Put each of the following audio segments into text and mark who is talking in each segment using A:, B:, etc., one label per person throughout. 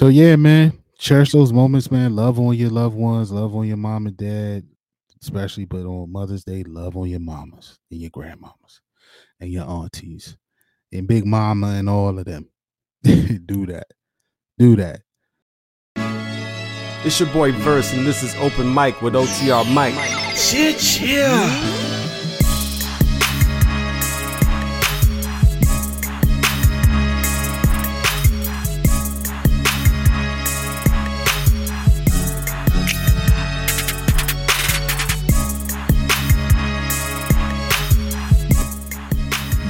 A: So yeah, man, cherish those moments, man. Love on your loved ones, love on your mom and dad, especially. But on Mother's Day, love on your mamas and your grandmamas and your aunties and Big Mama and all of them. Do that. Do that.
B: It's your boy Verse, and this is Open Mic with OTR Mike.
C: Shit, yeah.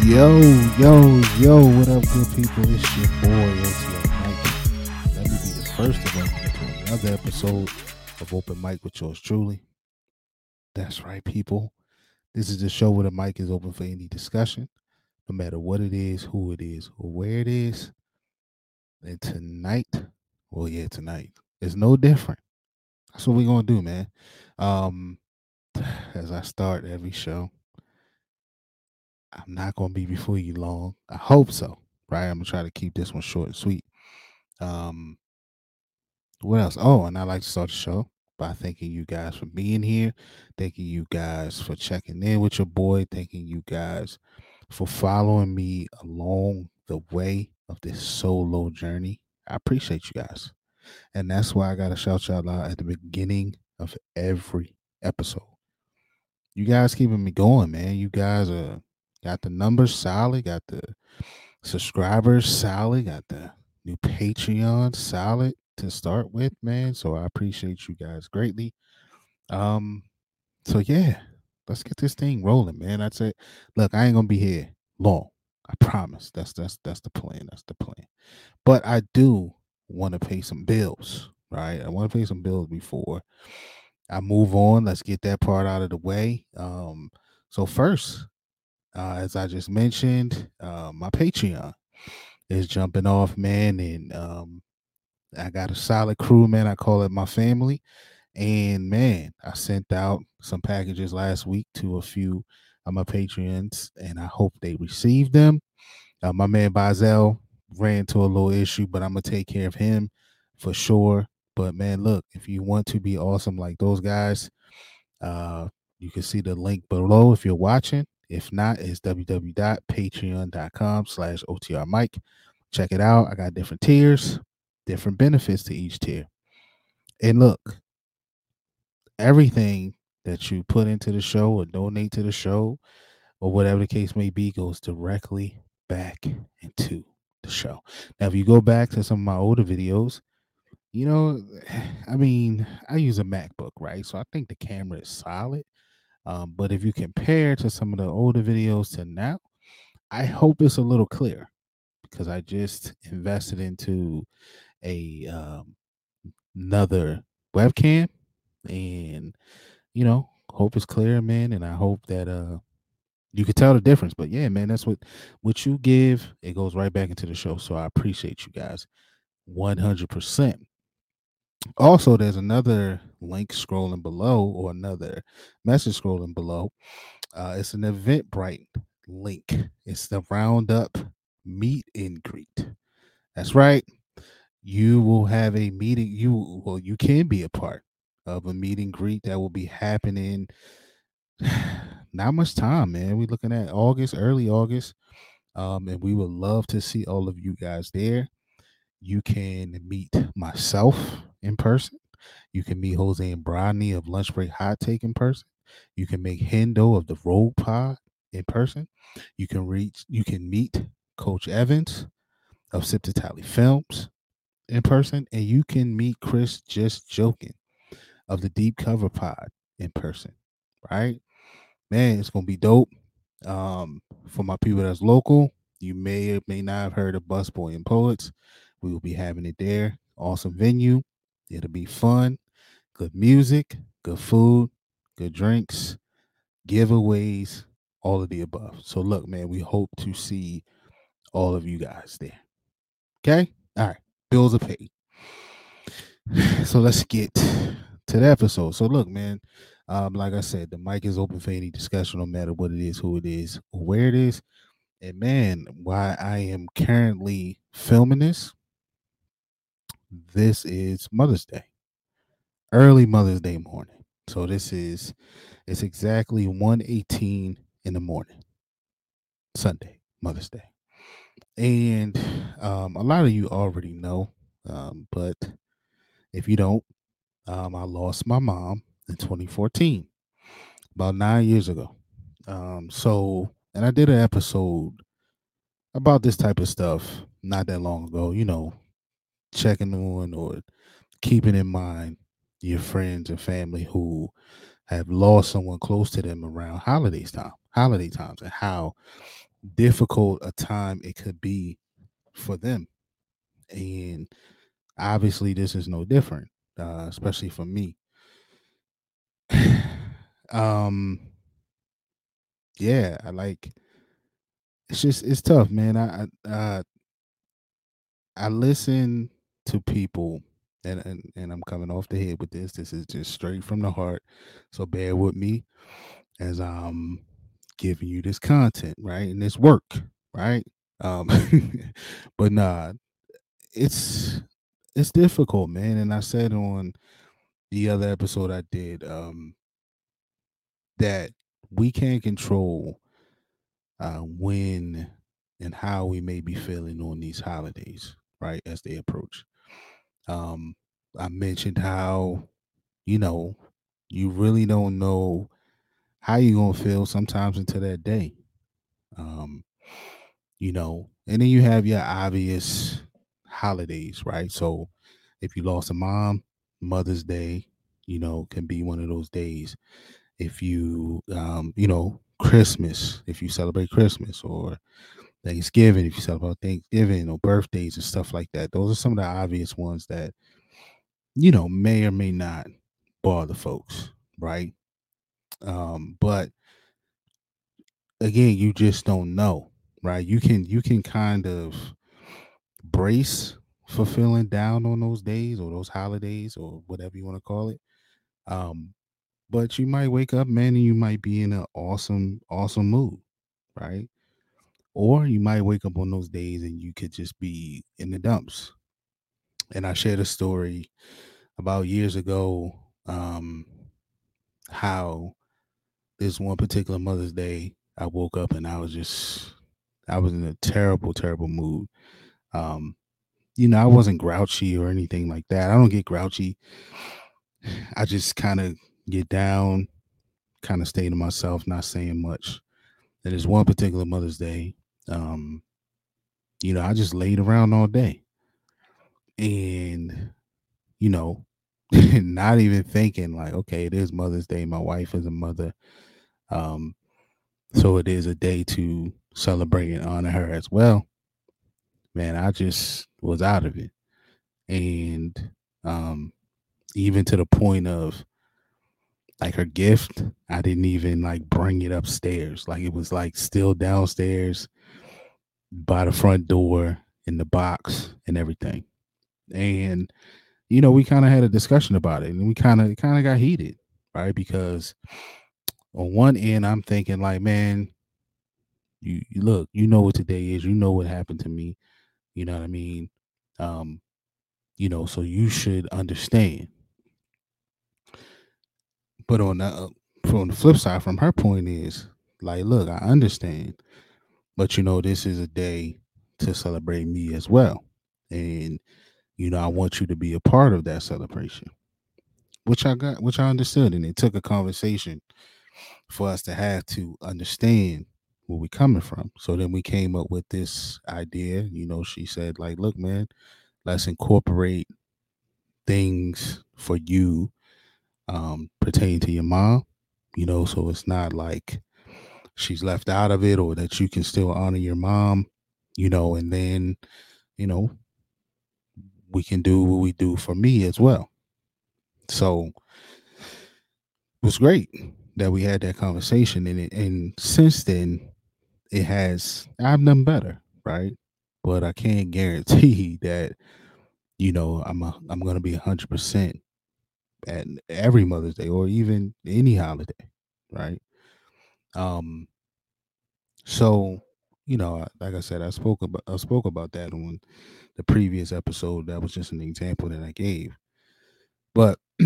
A: Yo, yo, yo, what up, good people? It's your boy, OTR Mike. Let me be the first to welcome to another episode of Open Mic with yours truly. That's right, people. This is the show where the mic is open for any discussion, no matter what it is, who it is, or where it is. And tonight, well, yeah, tonight is no different. That's what we're gonna do, man. Um, as I start every show, I'm not gonna be before you long. I hope so. Right. I'm gonna try to keep this one short and sweet. Um what else? Oh, and I like to start the show by thanking you guys for being here, thanking you guys for checking in with your boy, thanking you guys for following me along the way of this solo journey. I appreciate you guys. And that's why I gotta shout y'all out at the beginning of every episode. You guys keeping me going, man. You guys are Got the numbers solid. Got the subscribers solid. Got the new Patreon solid to start with, man. So I appreciate you guys greatly. Um, so yeah, let's get this thing rolling, man. I'd say, look, I ain't gonna be here long. I promise. That's that's that's the plan. That's the plan. But I do want to pay some bills, right? I want to pay some bills before I move on. Let's get that part out of the way. Um, so first, uh, as I just mentioned, uh, my Patreon is jumping off, man, and um, I got a solid crew, man. I call it my family, and man, I sent out some packages last week to a few of my patrons, and I hope they received them. Uh, my man Bazel ran into a little issue, but I'm gonna take care of him for sure. But man, look, if you want to be awesome like those guys, uh, you can see the link below if you're watching. If not, it's www.patreon.com slash OTR Mike. Check it out. I got different tiers, different benefits to each tier. And look, everything that you put into the show or donate to the show or whatever the case may be goes directly back into the show. Now, if you go back to some of my older videos, you know, I mean, I use a MacBook, right? So I think the camera is solid. Um, but if you compare to some of the older videos to now, I hope it's a little clearer because I just invested into a um, another webcam and you know hope it's clear man and i hope that uh you can tell the difference. But yeah man that's what what you give it goes right back into the show. So i appreciate you guys 100% also, there's another link scrolling below, or another message scrolling below. Uh, it's an Eventbrite link. It's the Roundup meet and greet. That's right. You will have a meeting. You well, you can be a part of a meet and greet that will be happening. Not much time, man. We're looking at August, early August, um, and we would love to see all of you guys there. You can meet myself in person. You can meet Jose and Brodney of Lunch Break Hot Take in person. You can meet Hendo of the Rogue Pod in person. You can reach you can meet Coach Evans of Sip to Tally Films in person. And you can meet Chris Just Joking of the Deep Cover Pod in person. Right? Man, it's gonna be dope. Um, for my people that's local, you may or may not have heard of Busboy and Poets. We will be having it there. Awesome venue. It'll be fun, good music, good food, good drinks, giveaways, all of the above. So, look, man, we hope to see all of you guys there. Okay? All right. Bills are paid. So, let's get to the episode. So, look, man, um, like I said, the mic is open for any discussion, no matter what it is, who it is, where it is. And man, why I am currently filming this, this is Mother's Day, early Mother's Day morning. So this is it's exactly 1:18 in the morning, Sunday, Mother's Day. And um, a lot of you already know, um, but if you don't, um, I lost my mom in 2014, about nine years ago. Um, so, and I did an episode about this type of stuff not that long ago, you know, checking on or keeping in mind your friends and family who have lost someone close to them around holidays time, holiday times, and how difficult a time it could be for them. And obviously, this is no different, uh, especially for me. um, yeah, I like. It's just it's tough, man. I I uh, I listen to people, and, and and I'm coming off the head with this. This is just straight from the heart, so bear with me as I'm giving you this content, right? And this work, right? Um, but nah, it's it's difficult, man. And I said on the other episode I did, um, that we can't control uh, when and how we may be feeling on these holidays, right? As they approach. Um, I mentioned how, you know, you really don't know how you're gonna feel sometimes until that day. Um, you know, and then you have your obvious holidays, right? So if you lost a mom, Mother's Day, you know, can be one of those days. If you um, you know, Christmas, if you celebrate Christmas or Thanksgiving, if you celebrate Thanksgiving or birthdays and stuff like that. Those are some of the obvious ones that, you know, may or may not bother folks, right? Um, but again, you just don't know, right? You can you can kind of brace for feeling down on those days or those holidays or whatever you want to call it. Um, but you might wake up, man, and you might be in an awesome, awesome mood, right? Or you might wake up on those days and you could just be in the dumps. And I shared a story about years ago, um, how this one particular Mother's Day, I woke up and I was just, I was in a terrible, terrible mood. Um, you know, I wasn't grouchy or anything like that. I don't get grouchy. I just kind of get down, kind of stay to myself, not saying much. And there's one particular Mother's Day. Um, you know, I just laid around all day. And, you know, not even thinking like, okay, it is Mother's Day. My wife is a mother. Um, so it is a day to celebrate and honor her as well. Man, I just was out of it. And um even to the point of like her gift, I didn't even like bring it upstairs. Like it was like still downstairs by the front door in the box and everything. And you know, we kind of had a discussion about it and we kind of kind of got heated, right? Because on one end, I'm thinking like, man, you, look, you know what today is, you know what happened to me, you know what I mean? Um, you know, so you should understand. But on the uh, from the flip side, from her point is like, look, I understand, but you know, this is a day to celebrate me as well, and you know, I want you to be a part of that celebration, which I got, which I understood, and it took a conversation for us to have to understand where we're coming from. So then we came up with this idea. You know, she said, like, look, man, let's incorporate things for you um pertaining to your mom, you know, so it's not like she's left out of it or that you can still honor your mom, you know, and then, you know, we can do what we do for me as well. So it was great that we had that conversation and it, and since then it has I've done better, right? But I can't guarantee that you know I'm a, I'm going to be 100% at every Mother's Day or even any holiday, right? Um so you know, like I said, I spoke about I spoke about that on the previous episode. That was just an example that I gave. But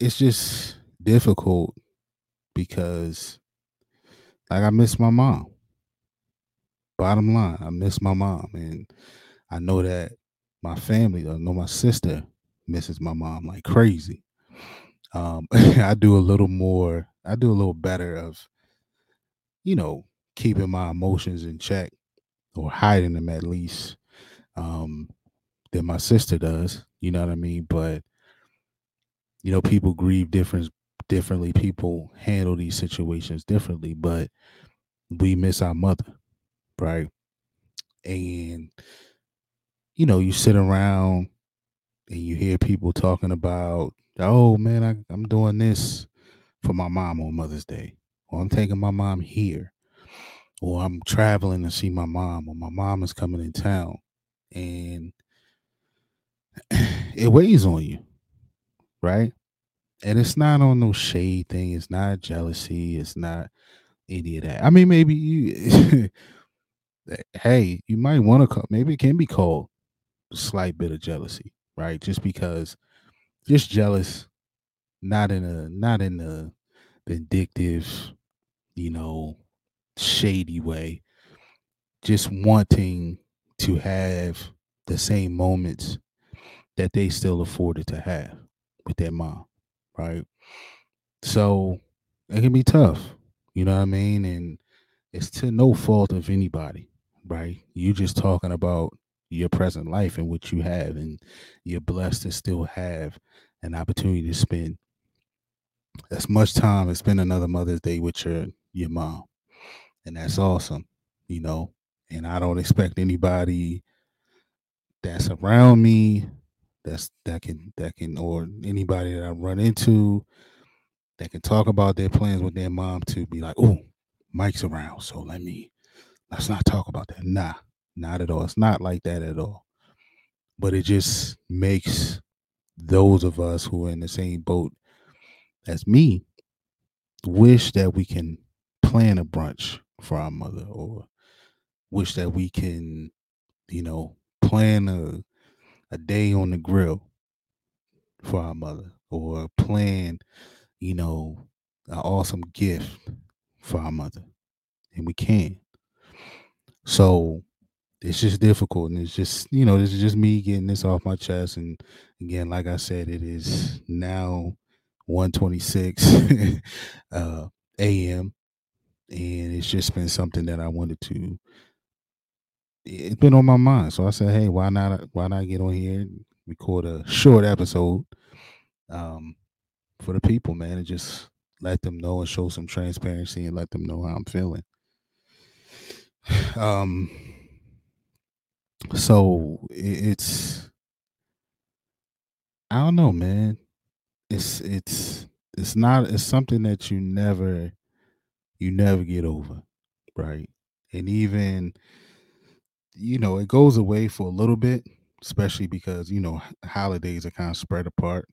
A: it's just difficult because like I miss my mom. Bottom line, I miss my mom and I know that my family, I know my sister misses my mom like crazy. Um I do a little more, I do a little better of you know, keeping my emotions in check or hiding them at least um than my sister does, you know what I mean? But you know, people grieve different differently. People handle these situations differently, but we miss our mother, right? And you know, you sit around and you hear people talking about, oh man, I, I'm doing this for my mom on Mother's Day, or I'm taking my mom here, or I'm traveling to see my mom, or my mom is coming in town. And it weighs on you, right? And it's not on no shade thing. It's not jealousy. It's not any of that. I mean, maybe you, hey, you might want to call, maybe it can be called a slight bit of jealousy, right? Just because, just jealous, not in a, not in a vindictive, you know, shady way. Just wanting to have the same moments that they still afforded to have with their mom, right? So it can be tough, you know what I mean? And it's to no fault of anybody, right? You're just talking about your present life and what you have, and you're blessed to still have an opportunity to spend as much time as spend another Mother's Day with your your mom, and that's awesome, you know. And I don't expect anybody that's around me that's that can that can or anybody that I run into that can talk about their plans with their mom to be like, oh, Mike's around, so let me let's not talk about that. Nah, not at all. It's not like that at all. But it just makes those of us who are in the same boat as me wish that we can plan a brunch for our mother or wish that we can, you know, plan a a day on the grill for our mother or plan, you know, an awesome gift for our mother. And we can. So it's just difficult. And it's just, you know, this is just me getting this off my chest. And again, like I said, it is now 126 uh AM. And it's just been something that I wanted to it's been on my mind. So I said, hey, why not why not get on here and record a short episode um for the people, man, and just let them know and show some transparency and let them know how I'm feeling. Um so it's I don't know, man. It's it's it's not it's something that you never you never get over, right? And even you know, it goes away for a little bit, especially because, you know, holidays are kind of spread apart.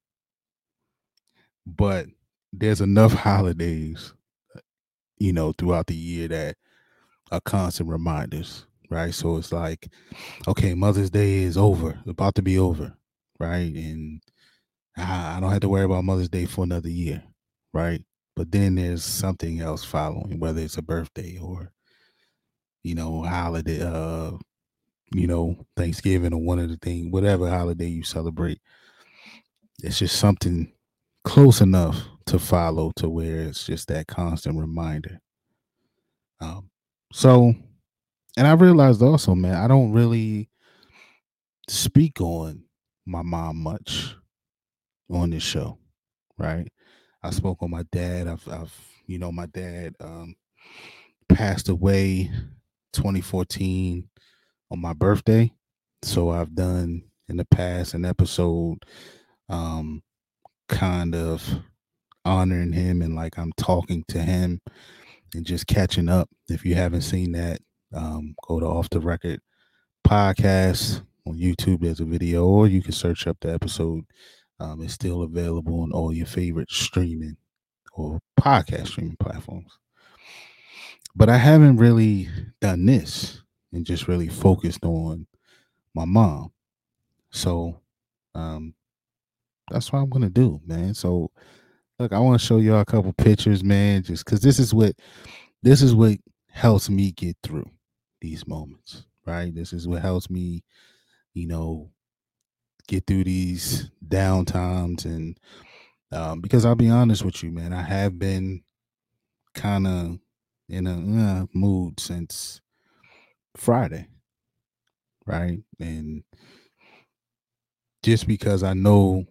A: But there's enough holidays, uh, you know, throughout the year that are constant reminders, right? So it's like, okay, Mother's Day is over, about to be over, right? And I don't have to worry about Mother's Day for another year, right? But then there's something else following, whether it's a birthday or, you know, holiday, uh, you know, Thanksgiving or one of the things, whatever holiday you celebrate. It's just something close enough to follow to where it's just that constant reminder. Um, so, and I realized also, man, I don't really speak on my mom much on this show, right? I spoke on my dad. I've, I've you know, my dad um, passed away 2014 on my birthday. So I've done in the past an episode um kind of honoring him and like I'm talking to him and just catching up. If you haven't seen that, um, go to Off the Record podcast on YouTube. There's a video, or you can search up the episode. Um, it's still available on all your favorite streaming or podcast streaming platforms. but I haven't really done this and just really focused on my mom. So um that's what I'm gonna do, man. So look, I want to show y'all a couple pictures, man, just because this is what this is what helps me get through these moments, right? This is what helps me, you know, get through these down times and um, because I'll be honest with you, man, I have been kind of in a uh, mood since Friday, right? And just because I know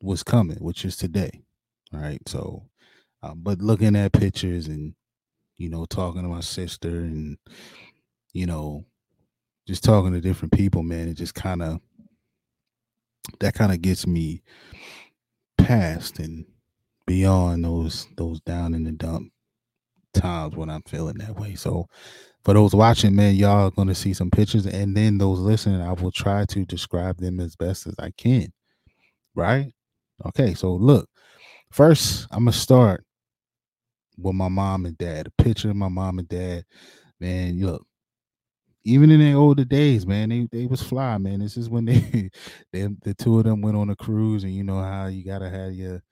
A: what's coming, which is today, right? So, um, but looking at pictures and you know talking to my sister and you know just talking to different people, man, it just kind of that kind of gets me past and beyond those those down in the dump times when I'm feeling that way. So for those watching, man, y'all are gonna see some pictures, and then those listening, I will try to describe them as best as I can. Right? Okay, so look, first I'm gonna start with my mom and dad. A picture of my mom and dad. Man, look, even in their older days, man, they they was fly, man. This is when they, they the two of them went on a cruise, and you know how you gotta have your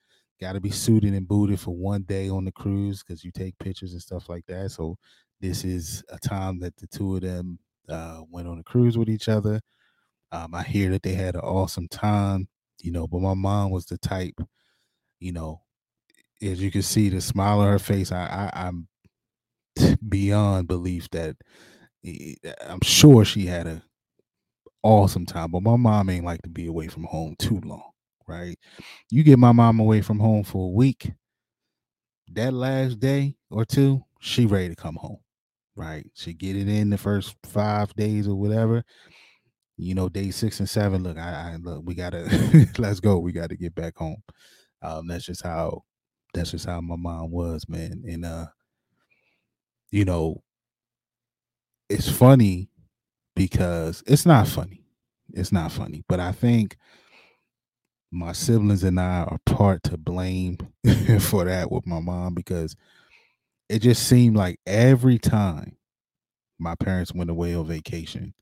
A: gotta be suited and booted for one day on the cruise because you take pictures and stuff like that. So this is a time that the two of them uh, went on a cruise with each other. Um, I hear that they had an awesome time, you know. But my mom was the type, you know, as you can see the smile on her face. I, I I'm beyond belief that I'm sure she had a awesome time, but my mom ain't like to be away from home too long, right? You get my mom away from home for a week, that last day or two, she ready to come home, right? She get it in the first five days or whatever. You know, day six and seven. Look, I, I look, we gotta let's go. We gotta get back home. Um, that's just how that's just how my mom was, man. And uh, you know, it's funny because it's not funny. It's not funny, but I think my siblings and I are part to blame for that with my mom because it just seemed like every time my parents went away on vacation,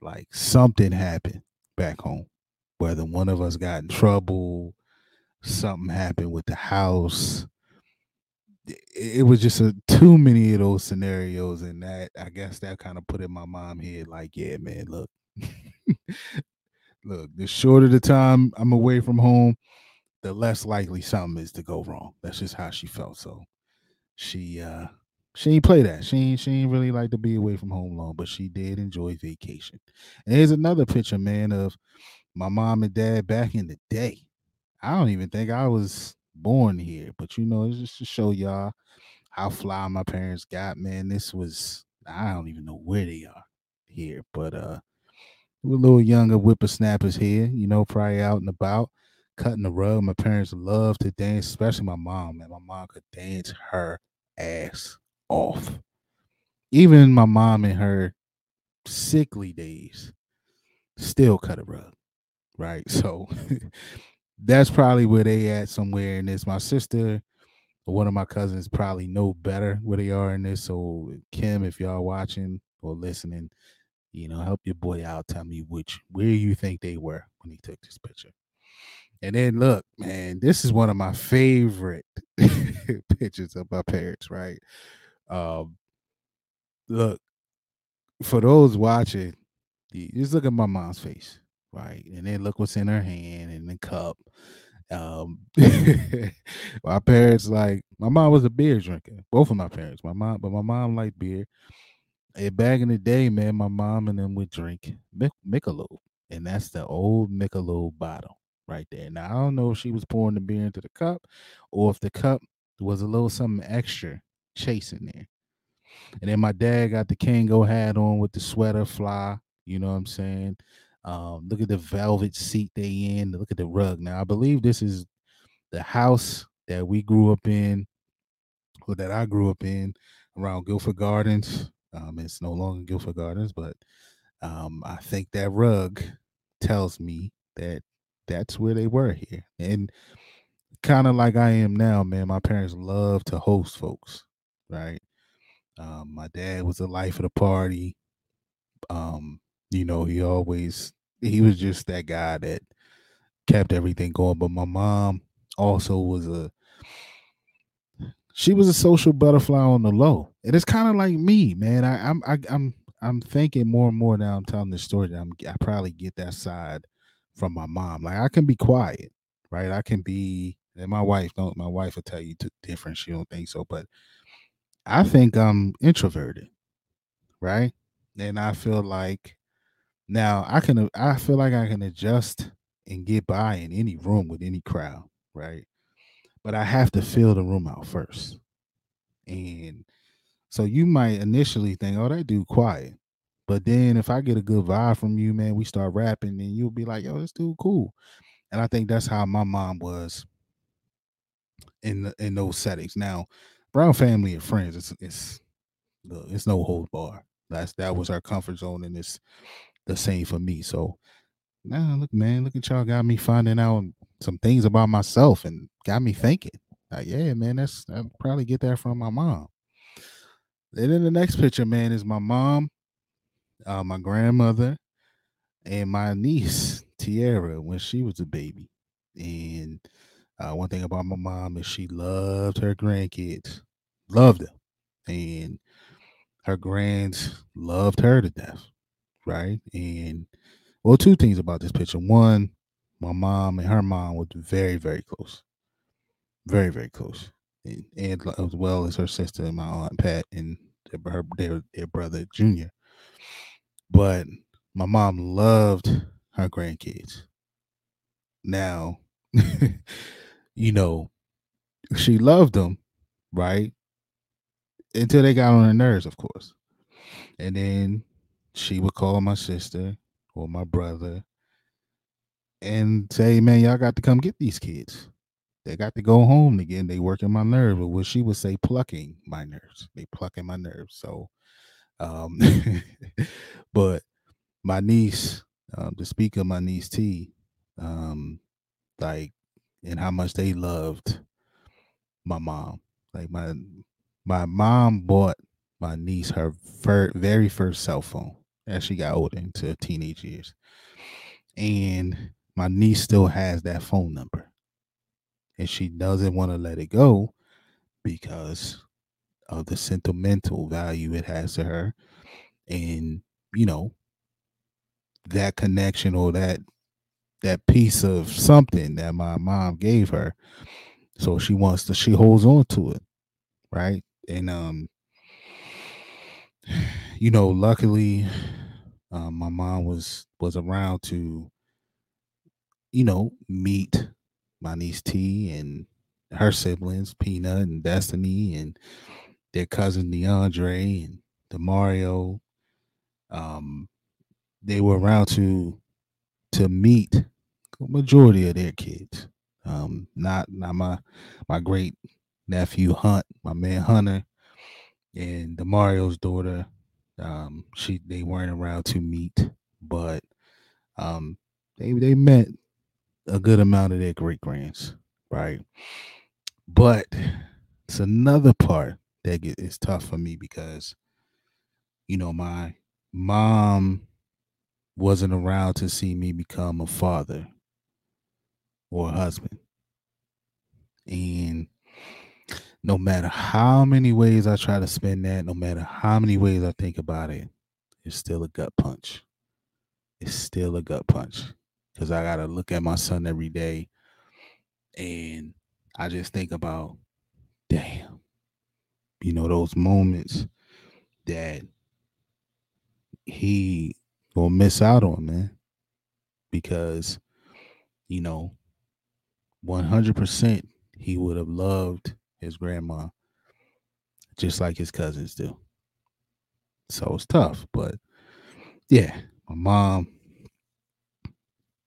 A: like something happened back home. Whether one of us got in trouble, something happened with the house, it was just a, too many of those scenarios, and that I guess that kind of put in my mom head like, yeah, man, look, look, the shorter the time I'm away from home, the less likely something is to go wrong. That's just how she felt. So she uh she ain't play that. She ain't she ain't really like to be away from home long, but she did enjoy vacation. And here's another picture, man, of my mom and dad back in the day. I don't even think I was born here, but you know, it's just to show y'all how fly my parents got. Man, this was I don't even know where they are here, but uh, we're a little younger whippersnappers here, you know, probably out and about, cutting the rug. My parents love to dance, especially my mom. Man, my mom could dance her ass off. Even my mom in her sickly days still cut a rug, right? So that's probably where they at somewhere in this. My sister or one of my cousins probably know better where they are in this. So Kim, if y'all watching or listening, you know, help your boy out. Tell me which where you think they were when he took this picture. And then look, man, this is one of my favorite pictures of my parents, right? Um look, for those watching, just look at my mom's face right? And then look what's in her hand and the cup. Um, my parents like my mom was a beer drinker. Both of my parents, my mom, but my mom liked beer. And back in the day, man, my mom and them would drink Michelob, and that's the old Michelob bottle right there. Now I don't know if she was pouring the beer into the cup, or if the cup was a little something extra chasing there. And then my dad got the Kangol hat on with the sweater fly. You know what I'm saying? Um, look at the velvet seat they in. Look at the rug. Now I believe this is the house that we grew up in, or that I grew up in, around Guilford Gardens. Um, it's no longer Guilford Gardens, but um, I think that rug tells me that that's where they were here. And kind of like I am now, man. My parents love to host folks, right? Um, my dad was the life of the party. Um, you know, he always he was just that guy that kept everything going. But my mom also was a she was a social butterfly on the low. And it's kind of like me, man. I, I'm I, I'm I'm thinking more and more now I'm telling this story that I'm I probably get that side from my mom. Like I can be quiet, right? I can be and my wife don't my wife will tell you to different. She don't think so, but I think I'm introverted, right? And I feel like now I can uh, I feel like I can adjust and get by in any room with any crowd, right? But I have to fill the room out first. And so you might initially think, oh, that dude quiet. But then if I get a good vibe from you, man, we start rapping, and you'll be like, yo, this dude cool. And I think that's how my mom was in the, in those settings. Now, Brown family and friends, it's it's it's no hold bar. That's that was our comfort zone, and it's the same for me. So now, look, man, look at y'all got me finding out some things about myself and got me thinking. Like, yeah, man, that's I probably get that from my mom. And then the next picture, man, is my mom, uh, my grandmother, and my niece Tiara when she was a baby. And uh, one thing about my mom is she loved her grandkids, loved them, and her grands loved her to death, right? And well, two things about this picture. One, my mom and her mom were very, very close, very, very close, and, and as well as her sister and my aunt Pat and her, their, their brother Junior. But my mom loved her grandkids. Now, you know, she loved them, right? Until they got on her nerves, of course. And then she would call my sister or my brother and say, Man, y'all got to come get these kids. They got to go home again. They working my nerve. Or what she would say, plucking my nerves. They plucking my nerves. So um but my niece, um, to speak of my niece T, um, like and how much they loved my mom. Like my my mom bought my niece her fir- very first cell phone as she got older into teenage years. And my niece still has that phone number. And she doesn't want to let it go because of the sentimental value it has to her. And, you know, that connection or that that piece of something that my mom gave her. So she wants to she holds on to it. Right. And um you know, luckily um, my mom was was around to you know meet my niece T and her siblings Peanut and Destiny and their cousin DeAndre and Demario. Um, they were around to to meet majority of their kids. Um, not not my my great nephew Hunt, my man Hunter, and Demario's daughter. Um, she they weren't around to meet, but um, they they met a good amount of their great grands, right? But it's another part that that is tough for me because you know my mom wasn't around to see me become a father or a husband. And no matter how many ways I try to spin that, no matter how many ways I think about it, it's still a gut punch. It's still a gut punch because I got to look at my son every day and I just think about, damn, you know, those moments that he will miss out on, man, because, you know, 100% he would have loved his grandma just like his cousins do. So it's tough, but yeah, my mom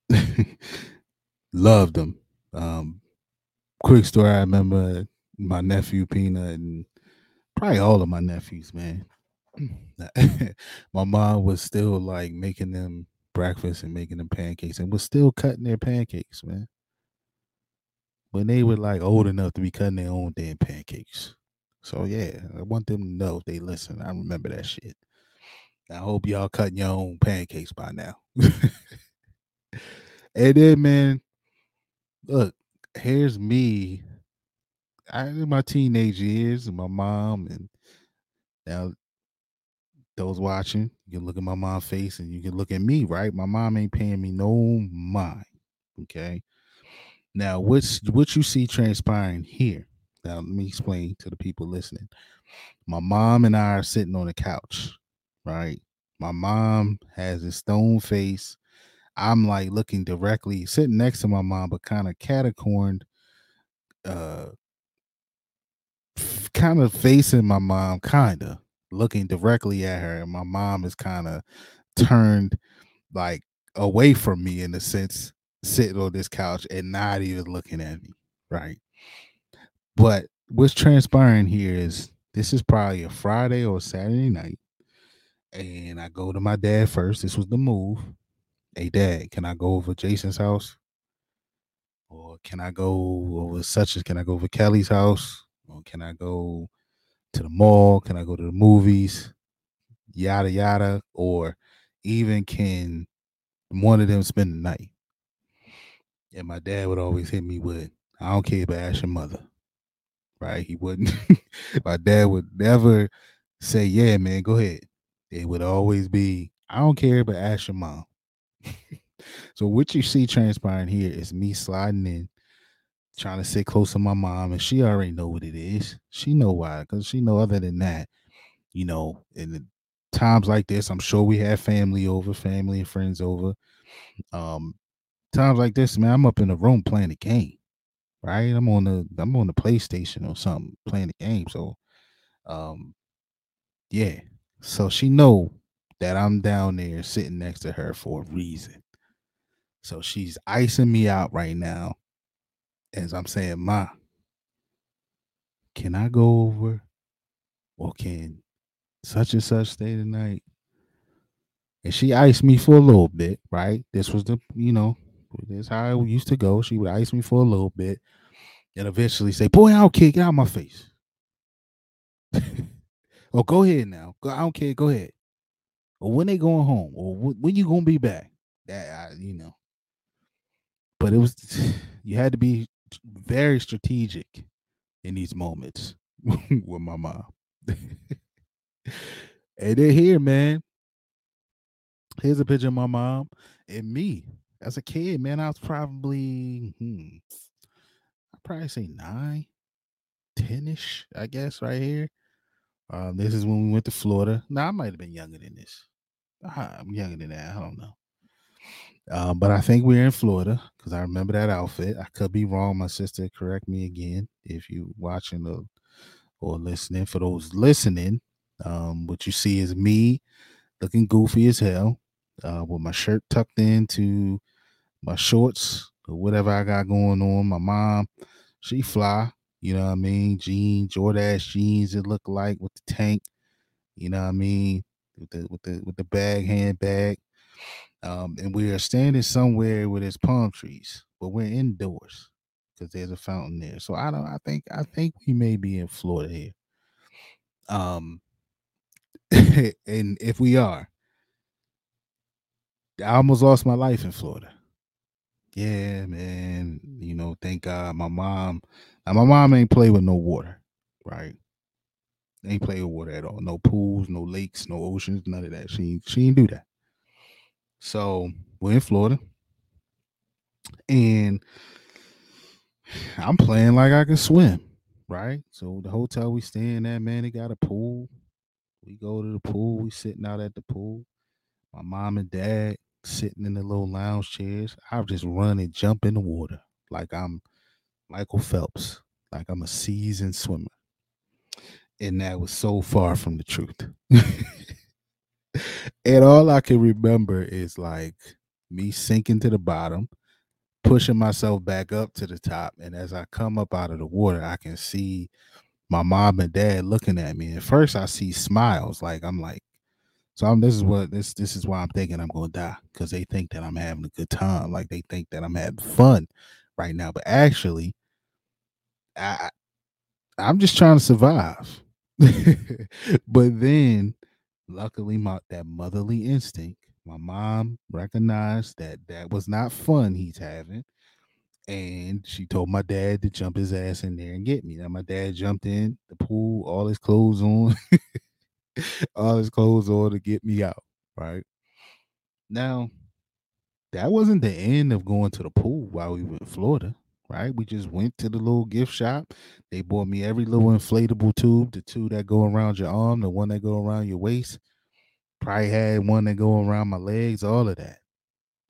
A: loved them. Um, quick story I remember my nephew Peanut and probably all of my nephews, man. my mom was still like making them breakfast and making them pancakes and was still cutting their pancakes, man when they were like old mm-hmm. enough to be cutting their own damn pancakes. So yeah, I want them to know if they listen. I remember that shit. I hope y'all cutting your own pancakes by now. and then, man, look, here's me. I in my teenage years, and my mom, and now those watching, you can look at my mom's face and you can look at me, right? My mom ain't paying me no mind. Okay. Now, what's what you see transpiring here? Now, let me explain to the people listening. My mom and I are sitting on the couch, right? My mom has a stone face. I'm like looking directly, sitting next to my mom, but kind of catacorned, uh, kind of facing my mom, kind of looking directly at her. And my mom is kind of turned like away from me in a sense, sitting on this couch and not even looking at me, right? But what's transpiring here is this is probably a Friday or Saturday night. And I go to my dad first. This was the move. Hey, dad, can I go over Jason's house? Or can I go over such as can I go over Kelly's house? Or can I go to the mall? Can I go to the movies? Yada yada. Or even can one of them spend the night? And my dad would always hit me with, I don't care, but ask your mother. Right? He wouldn't. my dad would never say, Yeah, man, go ahead. It would always be, I don't care, but ask your mom. so what you see transpiring here is me sliding in, trying to sit close to my mom, and she already know what it is. She know why, because she know other than that, you know, in times like this, I'm sure we have family over, family and friends over. Um, times like this, man, I'm up in the room playing a game. Right? I'm on the I'm on the PlayStation or something playing the game. So um yeah. So she know that I'm down there sitting next to her for a reason. So she's icing me out right now as I'm saying, Ma, can I go over or can such and such stay tonight? And she iced me for a little bit, right? This was the, you know, this how it used to go. She would ice me for a little bit and eventually say, Boy, I don't care, get out of my face. oh, go ahead now. I don't care, go ahead. Or when they going home, or when you gonna be back. That I, you know. But it was you had to be very strategic in these moments with my mom. and then here, man. Here's a picture of my mom and me as a kid, man. I was probably, hmm, I'd probably say nine, 10 ish, I guess, right here. Um, this is when we went to Florida. Now, I might have been younger than this. I'm younger than that. I don't know. Um, but I think we're in Florida because I remember that outfit. I could be wrong. My sister, correct me again if you watching the, or listening. For those listening, um, what you see is me looking goofy as hell, uh, with my shirt tucked into my shorts or whatever I got going on. My mom, she fly, you know what I mean? Jeans, Jordache jeans, it look like with the tank, you know what I mean? With the with the with the bag, handbag. Um, and we are standing somewhere where there's palm trees, but we're indoors because there's a fountain there. So I don't. I think. I think we may be in Florida here. Um, and if we are, I almost lost my life in Florida. Yeah, man. You know, thank God my mom. Now my mom ain't play with no water, right? Ain't play with water at all. No pools, no lakes, no oceans, none of that. She she didn't do that. So we're in Florida, and I'm playing like I can swim, right? So the hotel we staying at, man, they got a pool. We go to the pool. We sitting out at the pool. My mom and dad sitting in the little lounge chairs. I was just run and jump in the water like I'm Michael Phelps, like I'm a seasoned swimmer. And that was so far from the truth. and all I can remember is like me sinking to the bottom, pushing myself back up to the top. And as I come up out of the water, I can see my mom and dad looking at me. And first I see smiles, like I'm like, so I'm, this is what this this is why I'm thinking I'm gonna die because they think that I'm having a good time, like they think that I'm having fun right now. But actually, I I'm just trying to survive. but then, luckily, my that motherly instinct, my mom recognized that that was not fun he's having, and she told my dad to jump his ass in there and get me. Now my dad jumped in the pool, all his clothes on, all his clothes on to get me out. Right now, that wasn't the end of going to the pool while we were in Florida right? We just went to the little gift shop. They bought me every little inflatable tube, the two that go around your arm, the one that go around your waist. Probably had one that go around my legs, all of that.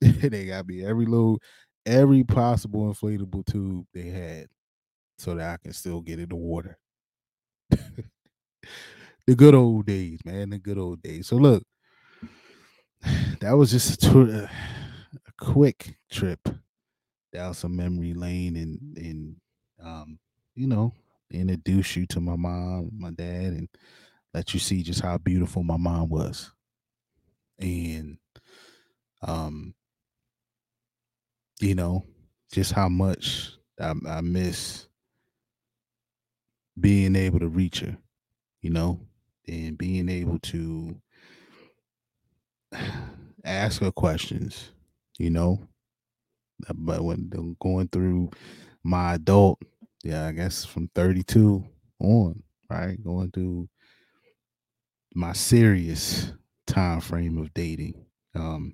A: they got me every little, every possible inflatable tube they had so that I can still get in the water. the good old days, man, the good old days. So look, that was just a, tour, a quick trip down some memory lane and and um, you know, introduce you to my mom, my dad, and let you see just how beautiful my mom was. And um, you know, just how much I, I miss being able to reach her, you know, and being able to ask her questions, you know, but when going through my adult, yeah, I guess from 32 on, right? Going through my serious time frame of dating um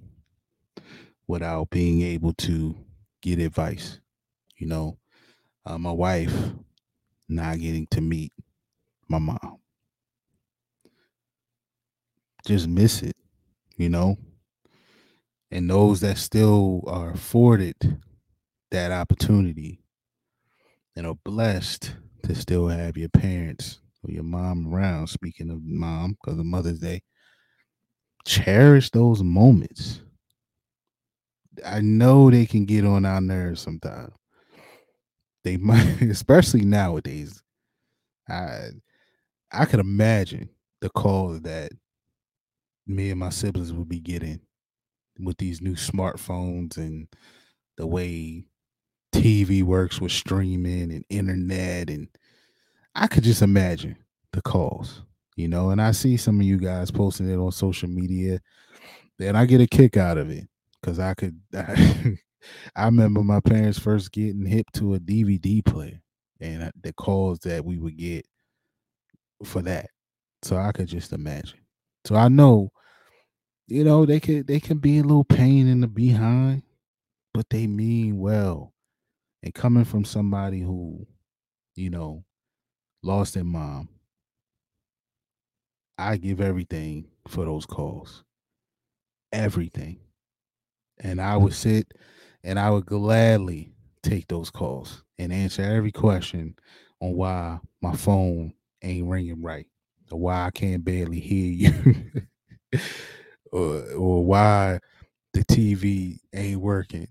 A: without being able to get advice you know? Uh, my wife not getting to meet my mom just miss it you know and those that still are afforded that opportunity and are blessed to still have your parents or your mom around. Speaking of mom, because of Mother's Day, cherish those moments. I know they can get on our nerves sometimes. They might, especially nowadays. I I could imagine the calls that me and my siblings would be getting with these new smartphones and the way TV works with streaming and internet and I could just imagine the calls, you know, and I see some of you guys posting it on social media and I get a kick out of it cuz I could I, I remember my parents first getting hip to a DVD player and uh, the calls that we would get for that. So I could just imagine. So I know you know, they could they can be a little pain in the behind, but they mean well. And coming from somebody who, you know, lost their mom, I give everything for those calls. Everything. And I would sit and I would gladly take those calls and answer every question on why my phone ain't ringing right why I can't barely hear you. or or why the TV ain't working.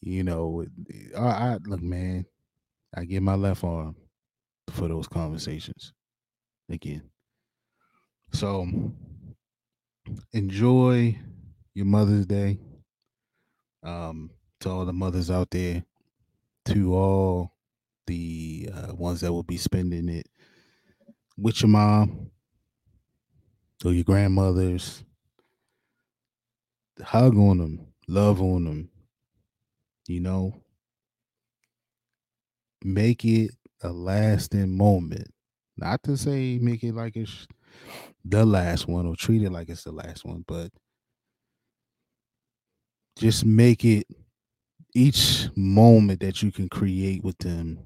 A: You know, I, I look, man. I get my left arm for those conversations again. So enjoy your Mother's Day. Um, to all the mothers out there, to all the uh, ones that will be spending it with your mom or your grandmothers, hug on them, love on them, you know, make it a lasting moment. Not to say make it like it's the last one or treat it like it's the last one, but just make it each moment that you can create with them,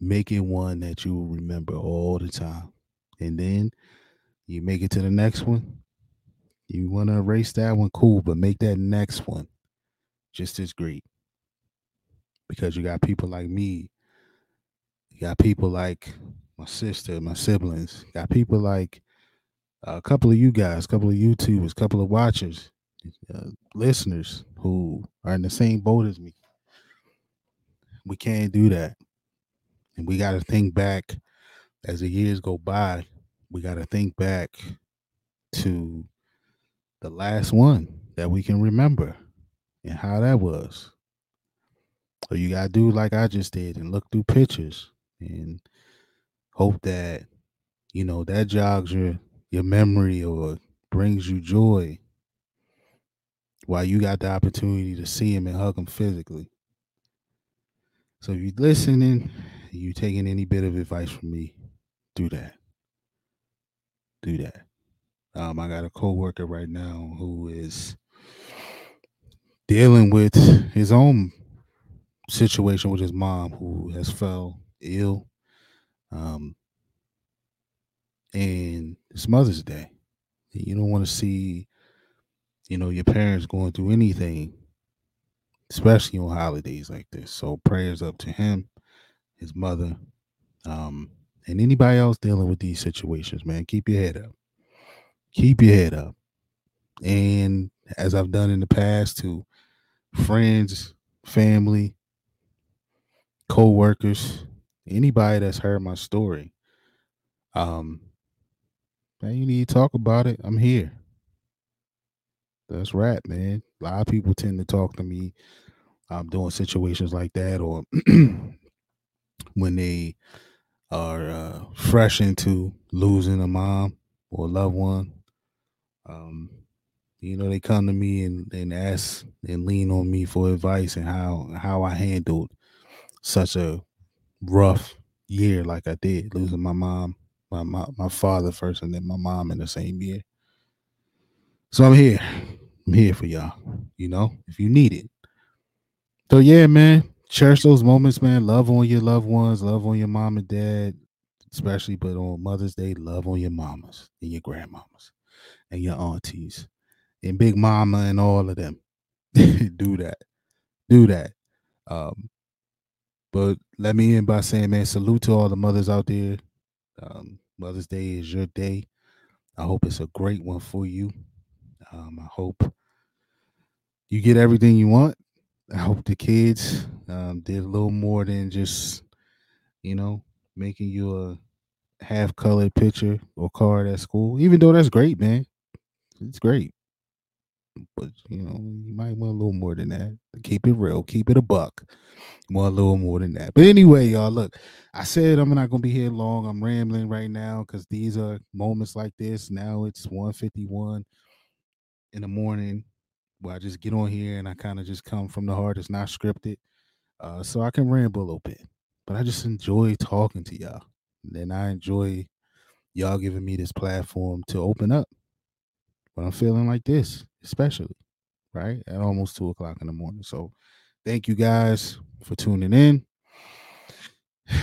A: make it one that you will remember all the time. And then you make it to the next one, you want to erase that one, cool, but make that next one just as great. Because you got people like me, you got people like my sister, my siblings, got people like a couple of you guys, a couple of YouTubers, a couple of watchers, uh, listeners who are in the same boat as me. We can't do that. And we got to think back as the years go by, we got to think back to the last one that we can remember and how that was. So you gotta do like I just did and look through pictures and hope that you know that jogs your your memory or brings you joy while you got the opportunity to see him and hug him physically. So if you're listening, you taking any bit of advice from me, do that. Do that. Um, I got a coworker right now who is dealing with his own situation with his mom who has fell ill. Um, and it's Mother's Day. You don't want to see, you know, your parents going through anything, especially on holidays like this. So prayers up to him, his mother, um, and anybody else dealing with these situations, man. Keep your head up. Keep your head up. And as I've done in the past to friends, family, co-workers, anybody that's heard my story, um, man, you need to talk about it. I'm here. That's right, man. A lot of people tend to talk to me I'm um doing situations like that or when they are uh, fresh into losing a mom or a loved one. Um, you know, they come to me and, and ask and lean on me for advice and how how I handled such a rough year like I did, losing my mom, my my, my father first, and then my mom in the same year. So I'm here. I'm here for y'all. You know, if you need it. So yeah, man, cherish those moments, man. Love on your loved ones, love on your mom and dad, especially but on Mother's Day, love on your mamas and your grandmamas and your aunties and Big Mama and all of them. Do that. Do that. Um, but let me end by saying, man, salute to all the mothers out there. Um, Mother's Day is your day. I hope it's a great one for you. Um, I hope you get everything you want. The kids um, did a little more than just, you know, making you a half colored picture or card at school. Even though that's great, man. It's great. But you know, you might want a little more than that. Keep it real, keep it a buck. Want a little more than that. But anyway, y'all, look, I said I'm not gonna be here long. I'm rambling right now because these are moments like this. Now it's 151 in the morning where I just get on here and I kind of just come from the heart. It's not scripted. Uh, so I can ramble a little bit. But I just enjoy talking to y'all. And I enjoy y'all giving me this platform to open up when I'm feeling like this, especially right at almost two o'clock in the morning. So, thank you guys for tuning in.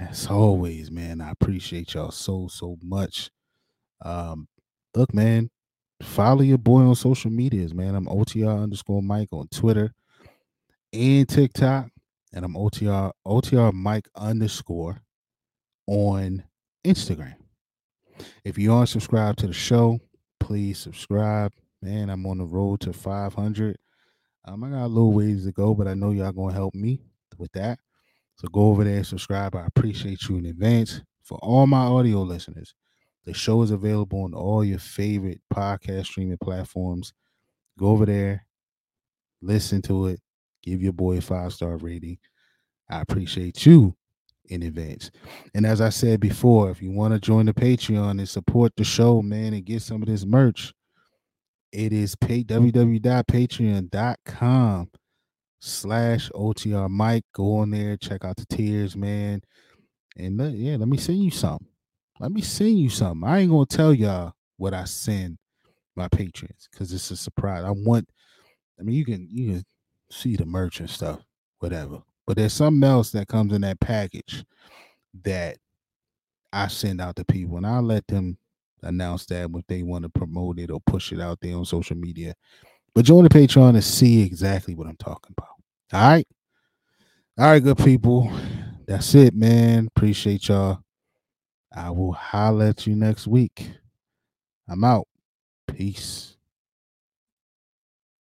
A: As always, man, I appreciate y'all so so much. Um, look, man, follow your boy on social medias, man. I'm OTR underscore Mike on Twitter and TikTok, and I'm OTR OTR Mike underscore on Instagram. If you aren't subscribed to the show, please subscribe. Man, I'm on the road to 500. Um, I got a little ways to go, but I know y'all gonna help me with that. So go over there and subscribe. I appreciate you in advance. For all my audio listeners, the show is available on all your favorite podcast streaming platforms. Go over there, listen to it, give your boy a five star rating. I appreciate you in advance. And as I said before, if you want to join the Patreon and support the show, man, and get some of this merch, it is pay www.patreon.com slash OTR Mike. Go on there, check out the tiers, man. And let, yeah, let me send you something. Let me send you something. I ain't gonna tell y'all what I send my patrons because it's a surprise. I want, I mean, you can you can see the merch and stuff, whatever. But there's something else that comes in that package that I send out to people, and I'll let them announce that if they want to promote it or push it out there on social media. But join the Patreon to see exactly what I'm talking about. All right. All right, good people. That's it, man. Appreciate y'all. I will holler at you next week. I'm out. Peace.